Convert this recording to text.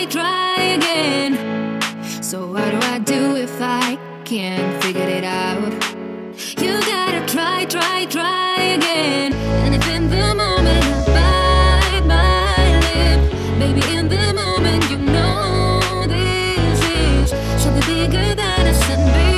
I try again? So what do I do if I can't figure it out? You gotta try, try, try again. And if in the moment I bite my lip, baby, in the moment you know this is something bigger than a sunbeam.